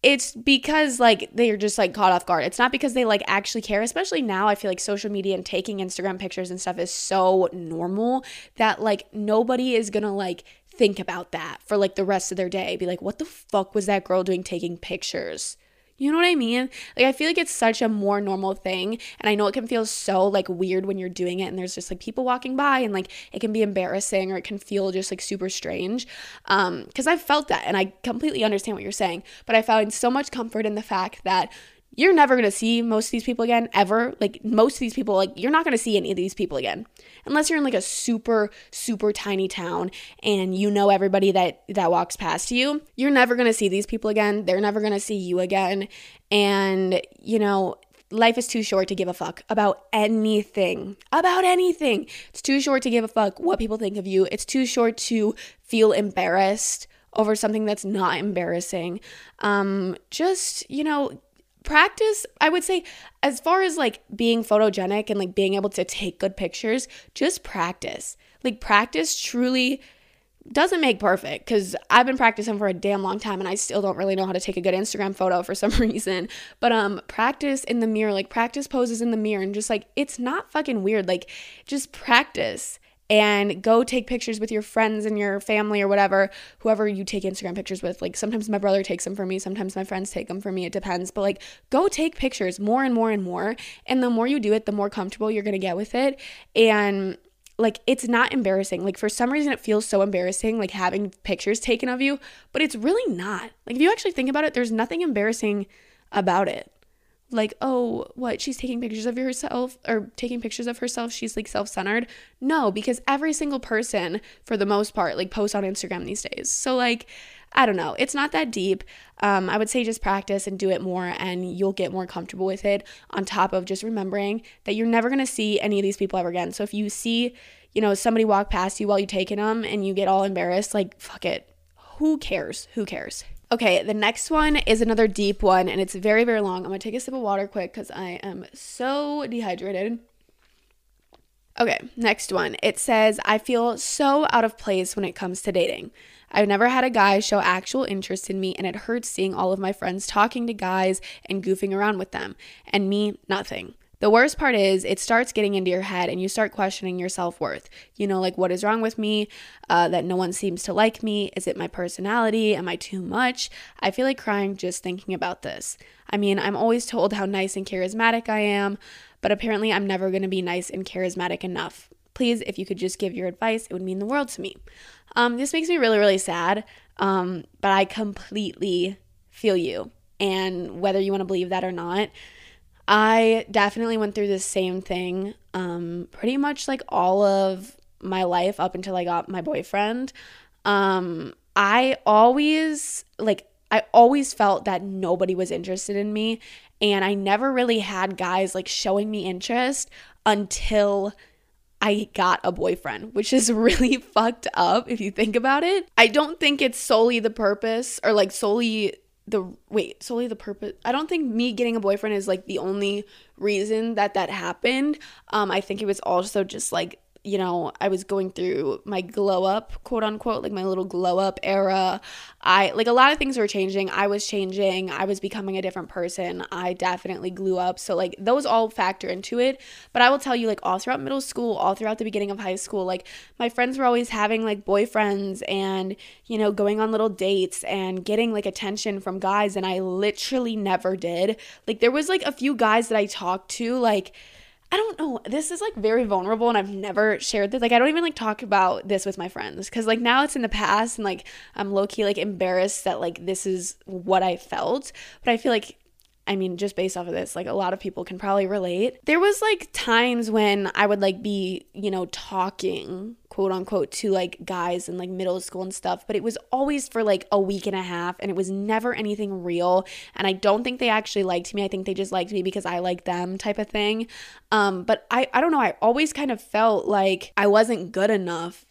it's because like they're just like caught off guard. It's not because they like actually care, especially now. I feel like social media and taking Instagram pictures and stuff is so normal that like nobody is gonna like think about that for like the rest of their day. Be like, what the fuck was that girl doing taking pictures? You know what I mean? Like I feel like it's such a more normal thing and I know it can feel so like weird when you're doing it and there's just like people walking by and like it can be embarrassing or it can feel just like super strange. Um cuz I've felt that and I completely understand what you're saying, but I found so much comfort in the fact that you're never going to see most of these people again ever. Like most of these people like you're not going to see any of these people again unless you're in like a super super tiny town and you know everybody that that walks past you. You're never going to see these people again. They're never going to see you again. And you know, life is too short to give a fuck about anything. About anything. It's too short to give a fuck what people think of you. It's too short to feel embarrassed over something that's not embarrassing. Um, just, you know, practice i would say as far as like being photogenic and like being able to take good pictures just practice like practice truly doesn't make perfect because I've been practicing for a damn long time and I still don't really know how to take a good Instagram photo for some reason. But um practice in the mirror, like practice poses in the mirror and just like it's not fucking weird. Like just practice and go take pictures with your friends and your family or whatever, whoever you take Instagram pictures with. Like sometimes my brother takes them for me, sometimes my friends take them for me. It depends. But like go take pictures more and more and more. And the more you do it, the more comfortable you're to get with it. And like it's not embarrassing. Like for some reason it feels so embarrassing like having pictures taken of you, but it's really not. Like if you actually think about it, there's nothing embarrassing about it like, oh, what, she's taking pictures of herself or taking pictures of herself, she's like self centered. No, because every single person, for the most part, like posts on Instagram these days. So, like, I don't know, it's not that deep. Um, I would say just practice and do it more, and you'll get more comfortable with it, on top of just remembering that you're never gonna see any of these people ever again. So, if you see, you know, somebody walk past you while you're taking them and you get all embarrassed, like, fuck it. Who cares? Who cares? Okay, the next one is another deep one and it's very, very long. I'm gonna take a sip of water quick because I am so dehydrated. Okay, next one. It says, I feel so out of place when it comes to dating. I've never had a guy show actual interest in me, and it hurts seeing all of my friends talking to guys and goofing around with them, and me, nothing. The worst part is it starts getting into your head and you start questioning your self worth. You know, like, what is wrong with me? Uh, that no one seems to like me? Is it my personality? Am I too much? I feel like crying just thinking about this. I mean, I'm always told how nice and charismatic I am, but apparently I'm never going to be nice and charismatic enough. Please, if you could just give your advice, it would mean the world to me. Um, this makes me really, really sad, um, but I completely feel you. And whether you want to believe that or not, I definitely went through the same thing um, pretty much like all of my life up until I got my boyfriend. Um, I always, like, I always felt that nobody was interested in me. And I never really had guys like showing me interest until I got a boyfriend, which is really fucked up if you think about it. I don't think it's solely the purpose or like solely the wait solely the purpose i don't think me getting a boyfriend is like the only reason that that happened. Um i think it was also just like you know, I was going through my glow up, quote unquote, like my little glow up era. I like a lot of things were changing. I was changing. I was becoming a different person. I definitely glue up. So, like, those all factor into it. But I will tell you, like, all throughout middle school, all throughout the beginning of high school, like, my friends were always having like boyfriends and, you know, going on little dates and getting like attention from guys. And I literally never did. Like, there was like a few guys that I talked to, like, I don't know. This is like very vulnerable and I've never shared this. Like I don't even like talk about this with my friends cuz like now it's in the past and like I'm low key like embarrassed that like this is what I felt. But I feel like I mean, just based off of this, like a lot of people can probably relate. There was like times when I would like be, you know, talking, quote unquote, to like guys in like middle school and stuff, but it was always for like a week and a half and it was never anything real. And I don't think they actually liked me. I think they just liked me because I liked them type of thing. Um, but I, I don't know, I always kind of felt like I wasn't good enough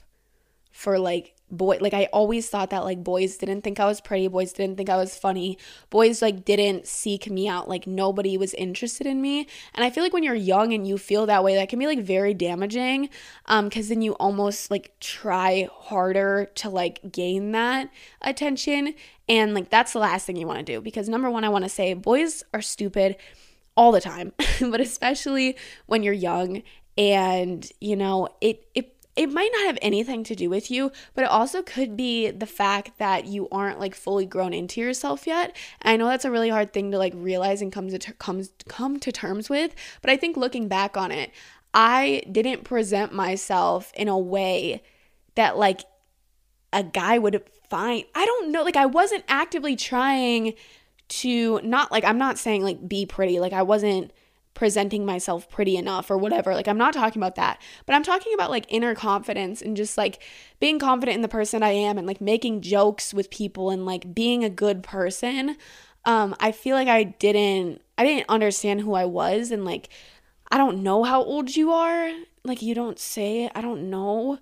for like boy like I always thought that like boys didn't think I was pretty, boys didn't think I was funny. Boys like didn't seek me out. Like nobody was interested in me. And I feel like when you're young and you feel that way, that can be like very damaging um cuz then you almost like try harder to like gain that attention and like that's the last thing you want to do because number 1 I want to say boys are stupid all the time, but especially when you're young and you know, it it it might not have anything to do with you, but it also could be the fact that you aren't like fully grown into yourself yet. And I know that's a really hard thing to like realize and come to ter- comes come to terms with, but I think looking back on it, I didn't present myself in a way that like a guy would find. I don't know, like I wasn't actively trying to not like I'm not saying like be pretty, like I wasn't presenting myself pretty enough or whatever. Like, I'm not talking about that, but I'm talking about like inner confidence and just like being confident in the person I am and like making jokes with people and like being a good person. Um, I feel like I didn't, I didn't understand who I was and like, I don't know how old you are. Like, you don't say, I don't know.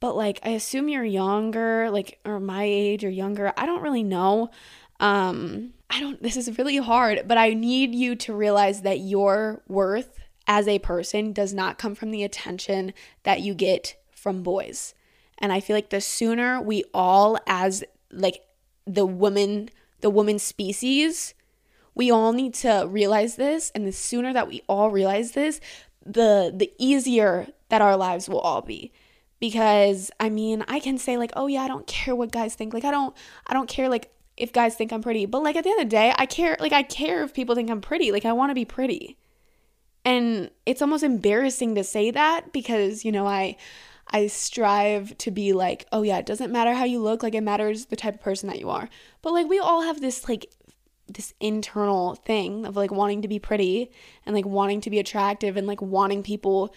But like, I assume you're younger, like, or my age or younger. I don't really know. Um, I don't, this is really hard, but I need you to realize that your worth as a person does not come from the attention that you get from boys. And I feel like the sooner we all, as like the woman, the woman species, we all need to realize this. And the sooner that we all realize this, the the easier that our lives will all be because i mean i can say like oh yeah i don't care what guys think like i don't i don't care like if guys think I'm pretty. But like at the end of the day, I care like I care if people think I'm pretty. Like I want to be pretty. And it's almost embarrassing to say that because, you know, I I strive to be like, oh yeah, it doesn't matter how you look, like it matters the type of person that you are. But like we all have this like this internal thing of like wanting to be pretty and like wanting to be attractive and like wanting people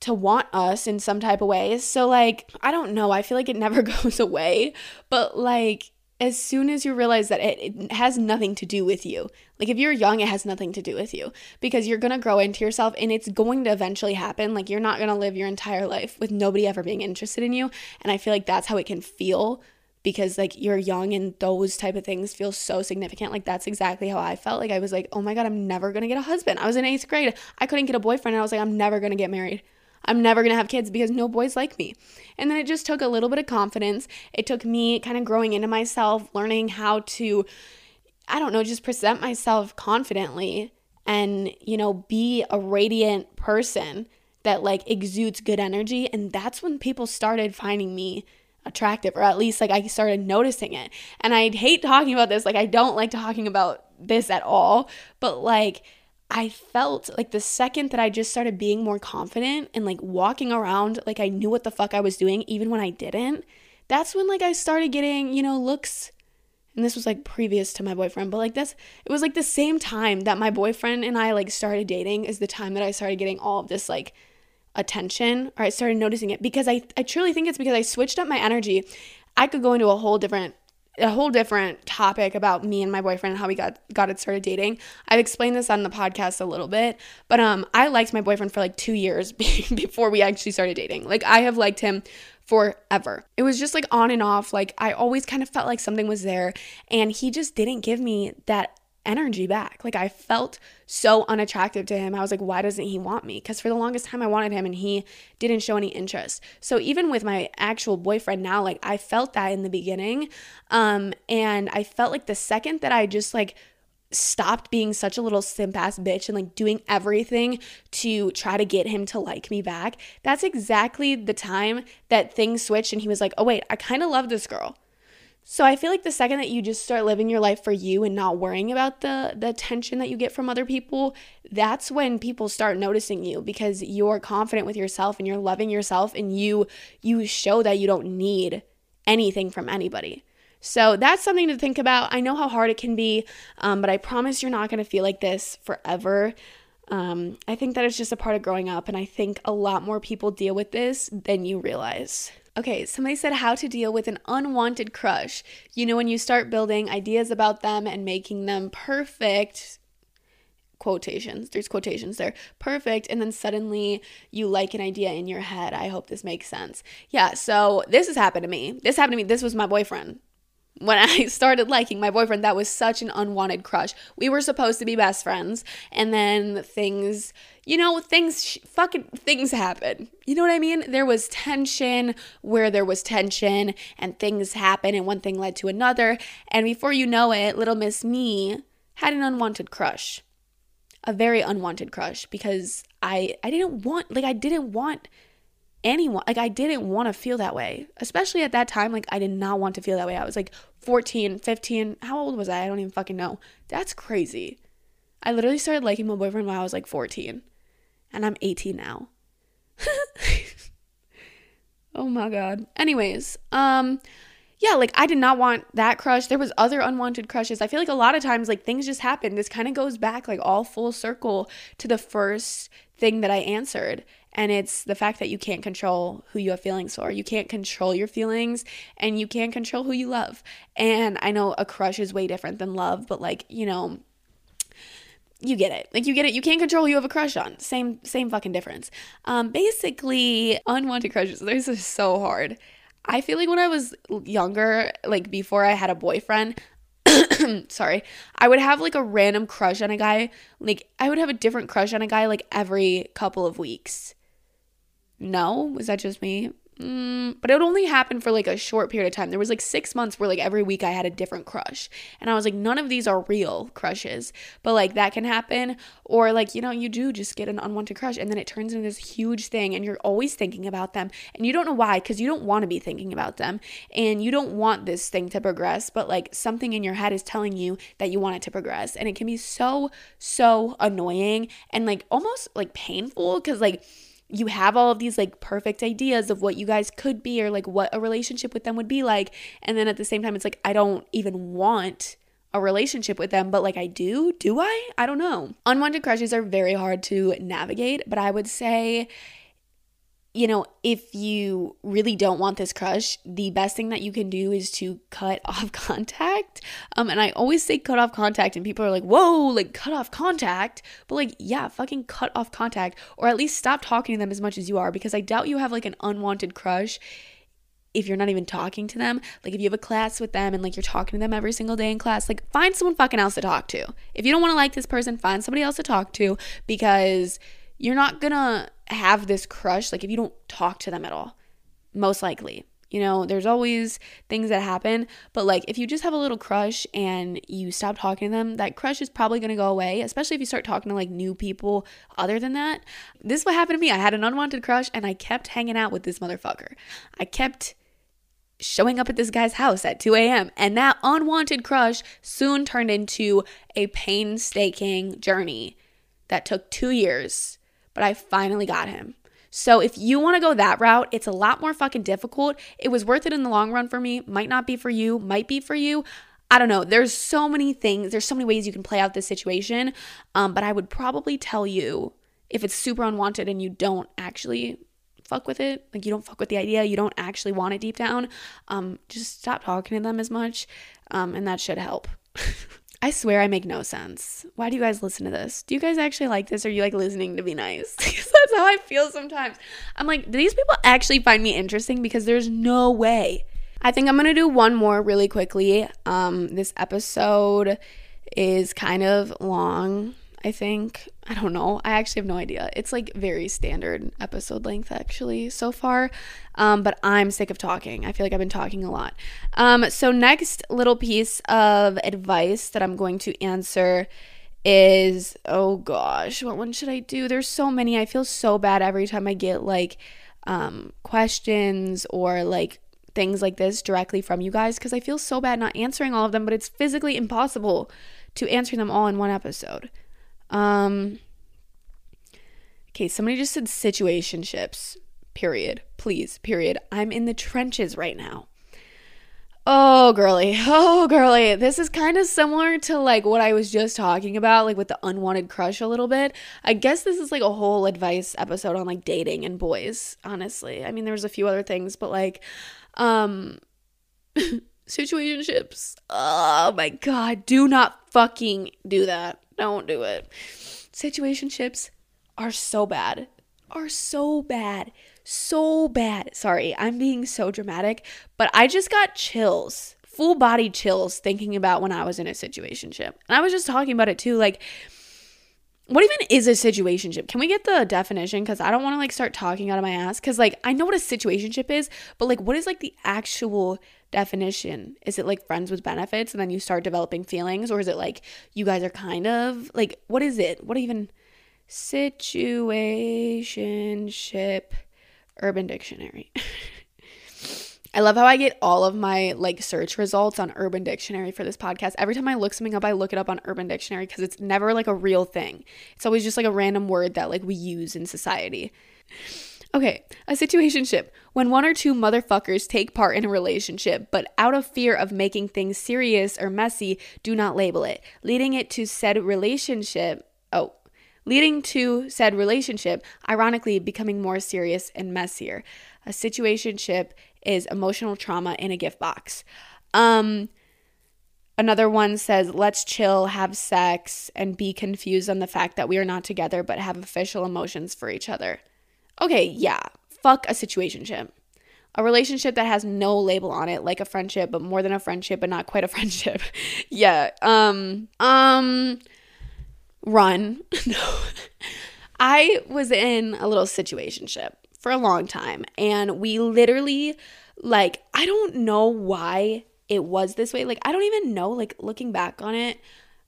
to want us in some type of ways. So like, I don't know, I feel like it never goes away, but like as soon as you realize that it, it, has nothing to do with you. Like if you're young, it has nothing to do with you because you're going to grow into yourself and it's going to eventually happen. Like you're not going to live your entire life with nobody ever being interested in you. And I feel like that's how it can feel because like you're young and those type of things feel so significant. Like that's exactly how I felt. Like I was like, "Oh my god, I'm never to get a husband." I was in 8th grade. I couldn't get a boyfriend I was like, "I'm never to get married." I'm never going to have kids because no boys like me. And then it just took a little bit of confidence. It took me kind of growing into myself, learning how to, I don't know, just present myself confidently and, you know, be a radiant person that like exudes good energy. And that's when people started finding me attractive, or at least like I started noticing it. And I hate talking about this. Like, I don't like talking about this at all, but like, I felt like the second that I just started being more confident and like walking around like I knew what the fuck I was doing, even when I didn't, that's when like I started getting, you know, looks. And this was like previous to my boyfriend, but like this, it was like the same time that my boyfriend and I like started dating is the time that I started getting all of this like attention or I started noticing it because I, I truly think it's because I switched up my energy. I could go into a whole different a whole different topic about me and my boyfriend and how we got got it started dating. I've explained this on the podcast a little bit, but um I liked my boyfriend for like 2 years before we actually started dating. Like I have liked him forever. It was just like on and off. Like I always kind of felt like something was there and he just didn't give me that energy back. Like I felt so unattractive to him. I was like, why doesn't he want me? Because for the longest time I wanted him and he didn't show any interest. So even with my actual boyfriend now, like I felt that in the beginning. Um, and I felt like the second that I just like stopped being such a little simp ass bitch and like doing everything to try to get him to like me back, that's exactly the time that things switched and he was like, oh wait, I kind of love this girl. So I feel like the second that you just start living your life for you and not worrying about the the attention that you get from other people, that's when people start noticing you because you're confident with yourself and you're loving yourself and you you show that you don't need anything from anybody. So that's something to think about. I know how hard it can be, um, but I promise you're not going to feel like this forever. Um, I think that it's just a part of growing up, and I think a lot more people deal with this than you realize. Okay, somebody said how to deal with an unwanted crush. You know, when you start building ideas about them and making them perfect, quotations, there's quotations there, perfect, and then suddenly you like an idea in your head. I hope this makes sense. Yeah, so this has happened to me. This happened to me. This was my boyfriend when I started liking my boyfriend, that was such an unwanted crush. We were supposed to be best friends, and then things, you know, things, sh- fucking things happen. You know what I mean? There was tension where there was tension, and things happen, and one thing led to another. And before you know it, little Miss Me had an unwanted crush, a very unwanted crush, because I, I didn't want, like, I didn't want anyone like i didn't want to feel that way especially at that time like i did not want to feel that way i was like 14, 15. How old was I? I don't even fucking know. That's crazy. I literally started liking my boyfriend when I was like 14. And I'm 18 now. oh my god. Anyways, um yeah, like I did not want that crush. There was other unwanted crushes. I feel like a lot of times like things just happen. This kind of goes back like all full circle to the first thing that I answered. And it's the fact that you can't control who you have feelings for. You can't control your feelings and you can't control who you love. And I know a crush is way different than love, but like, you know, you get it. Like you get it. You can't control who you have a crush on. Same same fucking difference. Um basically unwanted crushes. This is so hard. I feel like when I was younger, like before I had a boyfriend, sorry, I would have like a random crush on a guy. Like I would have a different crush on a guy like every couple of weeks. No, was that just me? Mm, but it would only happen for like a short period of time. There was like six months where like every week I had a different crush. And I was like, none of these are real crushes. But like that can happen. Or like, you know, you do just get an unwanted crush and then it turns into this huge thing and you're always thinking about them. And you don't know why because you don't want to be thinking about them. And you don't want this thing to progress. But like something in your head is telling you that you want it to progress. And it can be so, so annoying and like almost like painful because like, you have all of these like perfect ideas of what you guys could be or like what a relationship with them would be like and then at the same time it's like I don't even want a relationship with them but like I do? Do I? I don't know. Unwanted crushes are very hard to navigate but I would say you know, if you really don't want this crush, the best thing that you can do is to cut off contact. Um, and I always say cut off contact, and people are like, whoa, like cut off contact. But like, yeah, fucking cut off contact, or at least stop talking to them as much as you are, because I doubt you have like an unwanted crush if you're not even talking to them. Like, if you have a class with them and like you're talking to them every single day in class, like find someone fucking else to talk to. If you don't want to like this person, find somebody else to talk to because you're not gonna have this crush like if you don't talk to them at all most likely you know there's always things that happen but like if you just have a little crush and you stop talking to them that crush is probably to go away especially if you start talking to like new people other than that this is what happened to me i had an unwanted crush and i kept hanging out with this motherfucker i kept showing up at this guy's house at 2 a.m. And that unwanted crush soon turned into a painstaking journey that took two years but I finally got him. So if you want to go that route, it's a lot more fucking difficult. It was worth it in the long run for me. Might not be for you, might be for you. I don't know. There's so many things, there's so many ways you can play out this situation. Um, but I would probably tell you if it's super unwanted and you don't actually fuck with it, like you don't fuck with the idea, you don't actually want it deep down, um, just stop talking to them as much. Um, and that should help. I swear I make no sense. Why do you guys listen to this? Do you guys actually like this or are you like listening to be nice? that's how I feel sometimes. I'm like, do these people actually find me interesting? Because there's no way. I think I'm gonna do one more really quickly. Um, this episode is kind of long. I think. I don't know. I actually have no idea. It's like very standard episode length actually so far. Um, but I'm sick of talking. I feel like I've been talking a lot. Um, so next little piece of advice that I'm going to answer is oh gosh, what one should I do? There's so many. I feel so bad every time I get like um, questions or like things like this directly from you guys because I feel so bad not answering all of them, but it's physically impossible to answer them all in one episode. Um, okay, somebody just said situationships, period. Please, period. I'm in the trenches right now. Oh, girly. Oh, girly. This is kind of similar to like what I was just talking about, like with the unwanted crush a little bit. I guess this is like a whole advice episode on like dating and boys, honestly. I mean, there was a few other things, but like, um, situationships. Oh my God. Do not fucking do that. Don't do it. Situationships are so bad. Are so bad so bad. Sorry, I'm being so dramatic, but I just got chills, full body chills thinking about when I was in a situationship. And I was just talking about it too like what even is a situationship? Can we get the definition cuz I don't want to like start talking out of my ass cuz like I know what a situationship is, but like what is like the actual definition? Is it like friends with benefits and then you start developing feelings or is it like you guys are kind of like what is it? What even situationship Urban Dictionary. I love how I get all of my like search results on Urban Dictionary for this podcast. Every time I look something up, I look it up on Urban Dictionary because it's never like a real thing. It's always just like a random word that like we use in society. Okay, a situationship. When one or two motherfuckers take part in a relationship, but out of fear of making things serious or messy, do not label it, leading it to said relationship. Oh, leading to said relationship, ironically, becoming more serious and messier. A situationship is emotional trauma in a gift box. Um, another one says, let's chill, have sex, and be confused on the fact that we are not together but have official emotions for each other. Okay, yeah, fuck a situationship. A relationship that has no label on it, like a friendship, but more than a friendship, but not quite a friendship. yeah. Um, um, run. no. I was in a little situationship for a long time and we literally like I don't know why it was this way. Like I don't even know like looking back on it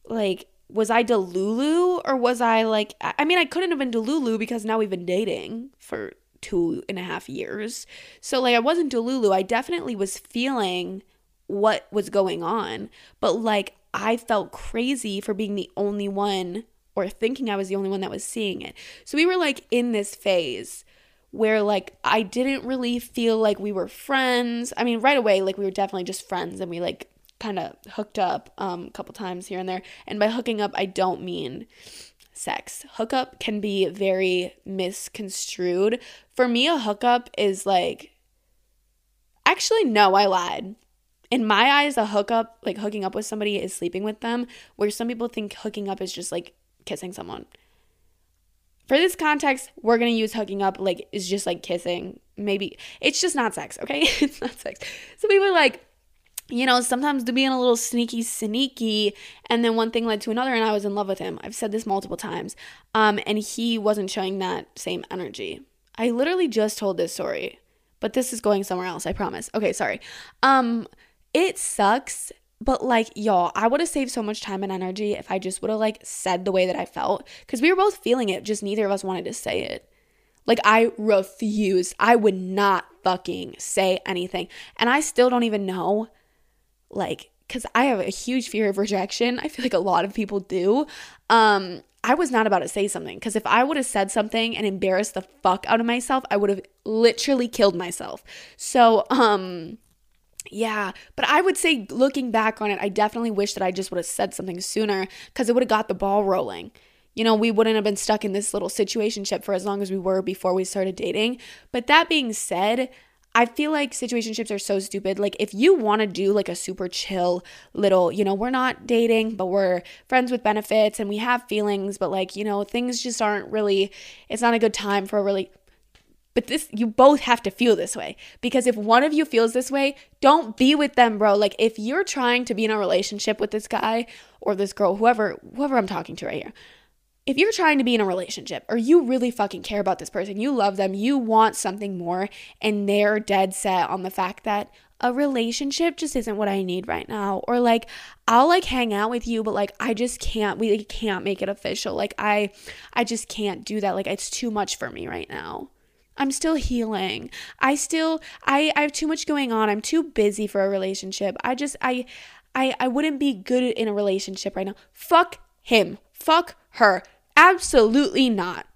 like was I Delulu or was I like I mean I couldn't have been Delulu because now we've been dating for two and a half years. So like I wasn't Delulu. I definitely was feeling what was going on. But like I felt crazy for being the only one or thinking I was the only one that was seeing it. So we were like in this phase where like I didn't really feel like we were friends. I mean, right away like we were definitely just friends and we like kind of hooked up um a couple times here and there. And by hooking up, I don't mean sex. Hookup can be very misconstrued. For me, a hookup is like Actually, no, I lied in my eyes, a hookup, like hooking up with somebody, is sleeping with them, where some people think hooking up is just like kissing someone. For this context, we're gonna use hooking up like is just like kissing. Maybe it's just not sex, okay? it's not sex. So we were like, you know, sometimes to being a little sneaky, sneaky, and then one thing led to another, and I was in love with him. I've said this multiple times. Um, and he wasn't showing that same energy. I literally just told this story, but this is going somewhere else, I promise. Okay, sorry. Um, it sucks but like y'all i would have saved so much time and energy if i just would have like said the way that i felt because we were both feeling it just neither of us wanted to say it. Like i refused. I would not fucking say anything. And i still don't even know like because i have a huge fear of rejection. I feel like a lot of people do. Um I was not about to say something because if I would have said something and embarrassed the fuck out of myself, I would have literally killed myself. So, um, yeah, but I would say looking back on it, I definitely wish that I just would have said something sooner because it would have got the ball rolling. You know, we wouldn't have been stuck in this little situationship for as long as we were before we started dating. But that being said, I feel like situationships are so stupid. Like, if you want to do like a super chill little, you know, we're not dating, but we're friends with benefits and we have feelings, but like, you know, things just aren't really, it's not a good time for a really but this, you both have to feel this way because if one of you feels this way, don't be with them, bro. Like if you're trying to be in a relationship with this guy or this girl, whoever, whoever I'm talking to right here, if you're trying to be in a relationship or you really fucking care about this person, you love them, you want something more, and they're dead set on the fact that a relationship just isn't what I need right now. Or like, I'll like hang out with you, but like, I just can't, we like, can't make it official. Like, I, I just can't do that. Like, it's too much for me right now. I'm still healing. I still I I have too much going on. I'm too busy for a relationship. I just I I I wouldn't be good in a relationship right now. Fuck him. Fuck her. Absolutely not.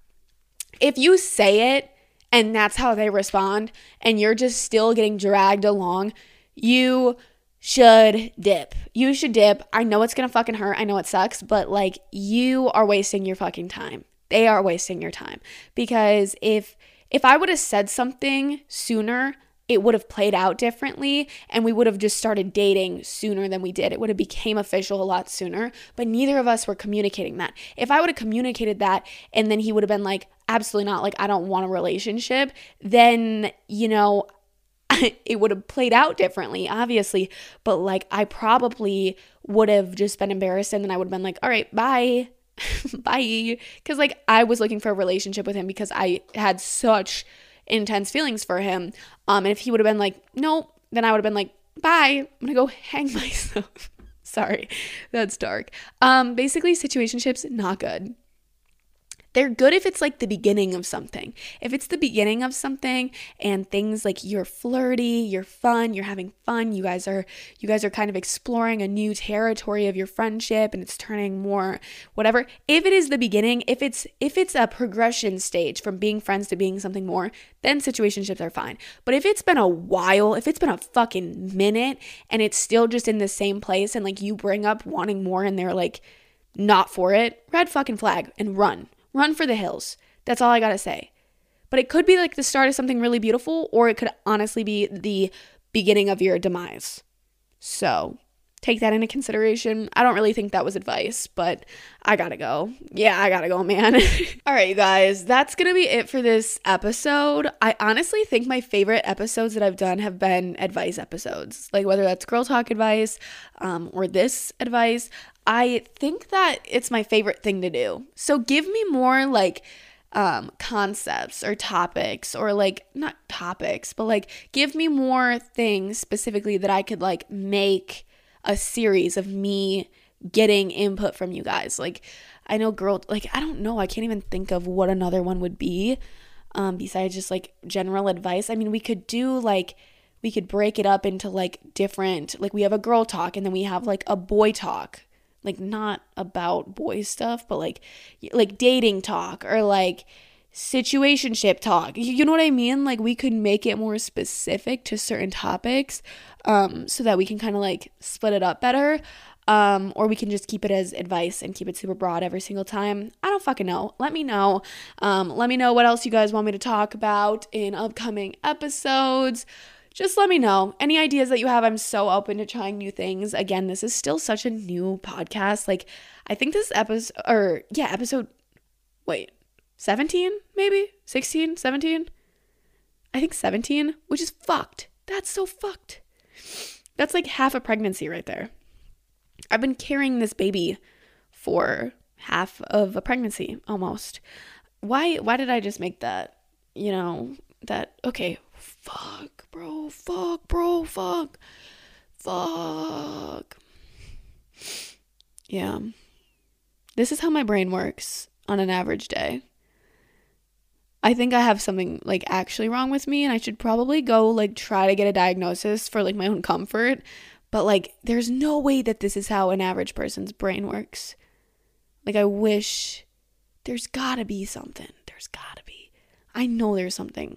If you say it and that's how they respond and you're just still getting dragged along, you should dip. You should dip. I know it's gonna fucking hurt. I know it sucks, but like you are wasting your fucking time. They are wasting your time. Because if if I would have said something sooner, it would have played out differently and we would have just started dating sooner than we did. It would have became official a lot sooner, but neither of us were communicating that. If I would have communicated that and then he would have been like, absolutely not, like I don't want a relationship, then, you know, it would have played out differently, obviously. But like, I probably would have just been embarrassed and then I would have been like, all right, bye. bye. Because like, I was looking for a relationship with him because I had such intense feelings for him. Um, and if he would have been like, nope, then I would have been like, bye. I'm to go hang myself. Sorry, that's dark. Um, basically, situationships, not good. They're good if it's like the beginning of something. If it's the beginning of something and things like you're flirty, you're fun, you're having fun, you guys are you guys are kind of exploring a new territory of your friendship and it's turning more whatever. If it is the beginning, if it's if it's a progression stage from being friends to being something more, then situationships are fine. But if it's been a while, if it's been a fucking minute and it's still just in the same place and like you bring up wanting more and they're like not for it, red fucking flag and run Run for the hills. That's all I got to say. But it could be like the start of something really beautiful, or it could honestly be the beginning of your demise. So take that into consideration. I don't really think that was advice, but I gotta go. Yeah, I gotta go, man. All right, you guys, that's gonna be it for this episode. I honestly think my favorite episodes that I've done have been advice episodes, like whether that's girl talk advice um, or this advice. I think that it's my favorite thing to do. So give me more like um, concepts or topics or like not topics, but like give me more things specifically that I could like make a series of me getting input from you guys. Like I know girl like I don't know, I can't even think of what another one would be um besides just like general advice. I mean, we could do like we could break it up into like different like we have a girl talk and then we have like a boy talk like not about boy stuff, but like like dating talk or like situationship talk. You know what I mean? Like we could make it more specific to certain topics um so that we can kind of like split it up better. Um, or we can just keep it as advice and keep it super broad every single time. I don't fucking know. Let me know. Um, let me know what else you guys want me to talk about in upcoming episodes just let me know. Any ideas that you have, I'm so open to trying new things. Again, this is still such a new podcast. Like, I think this episode, or yeah, episode, wait, 17, maybe? 16, 17? I think 17, which is fucked. That's so fucked. That's like half a pregnancy right there. I've been carrying this baby for half of a pregnancy almost. Why why did I just make that, you know, that okay, fuck, bro, fuck, bro, fuck, fuck. Yeah. This is how my brain works on an average day. I think I have something like actually wrong with me and I should probably go like try to get a diagnosis for like my own comfort. But like there's no way that this is how an average person's brain works. Like I wish there's got to be something. There's got to be. I know there's something.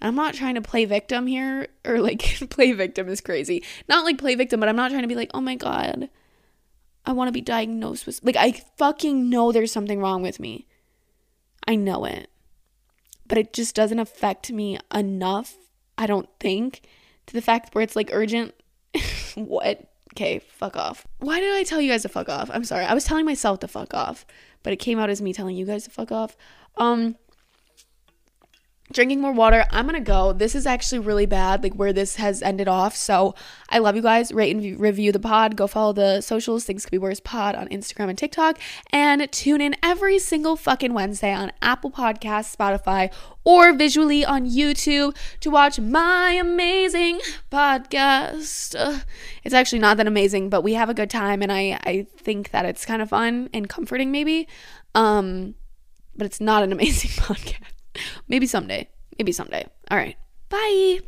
I'm not trying to play victim here, or like play victim is crazy. Not like play victim, but I'm not trying to be like, oh my God, I want to be diagnosed with. Like, I fucking know there's something wrong with me. I know it. But it just doesn't affect me enough, I don't think, to the fact where it's like urgent. what? Okay, fuck off. Why did I tell you guys to fuck off? I'm sorry. I was telling myself to fuck off, but it came out as me telling you guys to fuck off. Um, drinking more water. I'm gonna go. This is actually really bad, like where this has ended off. So I love you guys. Rate and review the pod. Go follow the socials. Things could be worse pod on Instagram and TikTok. And tune in every single fucking Wednesday on Apple Podcasts, Spotify, or visually on YouTube to watch my amazing podcast. Uh, it's actually not that amazing, but we have a good time, and I I think that it's kind of fun and comforting, maybe. Um, but it's not an amazing podcast. Maybe someday. Maybe someday. All right. Bye.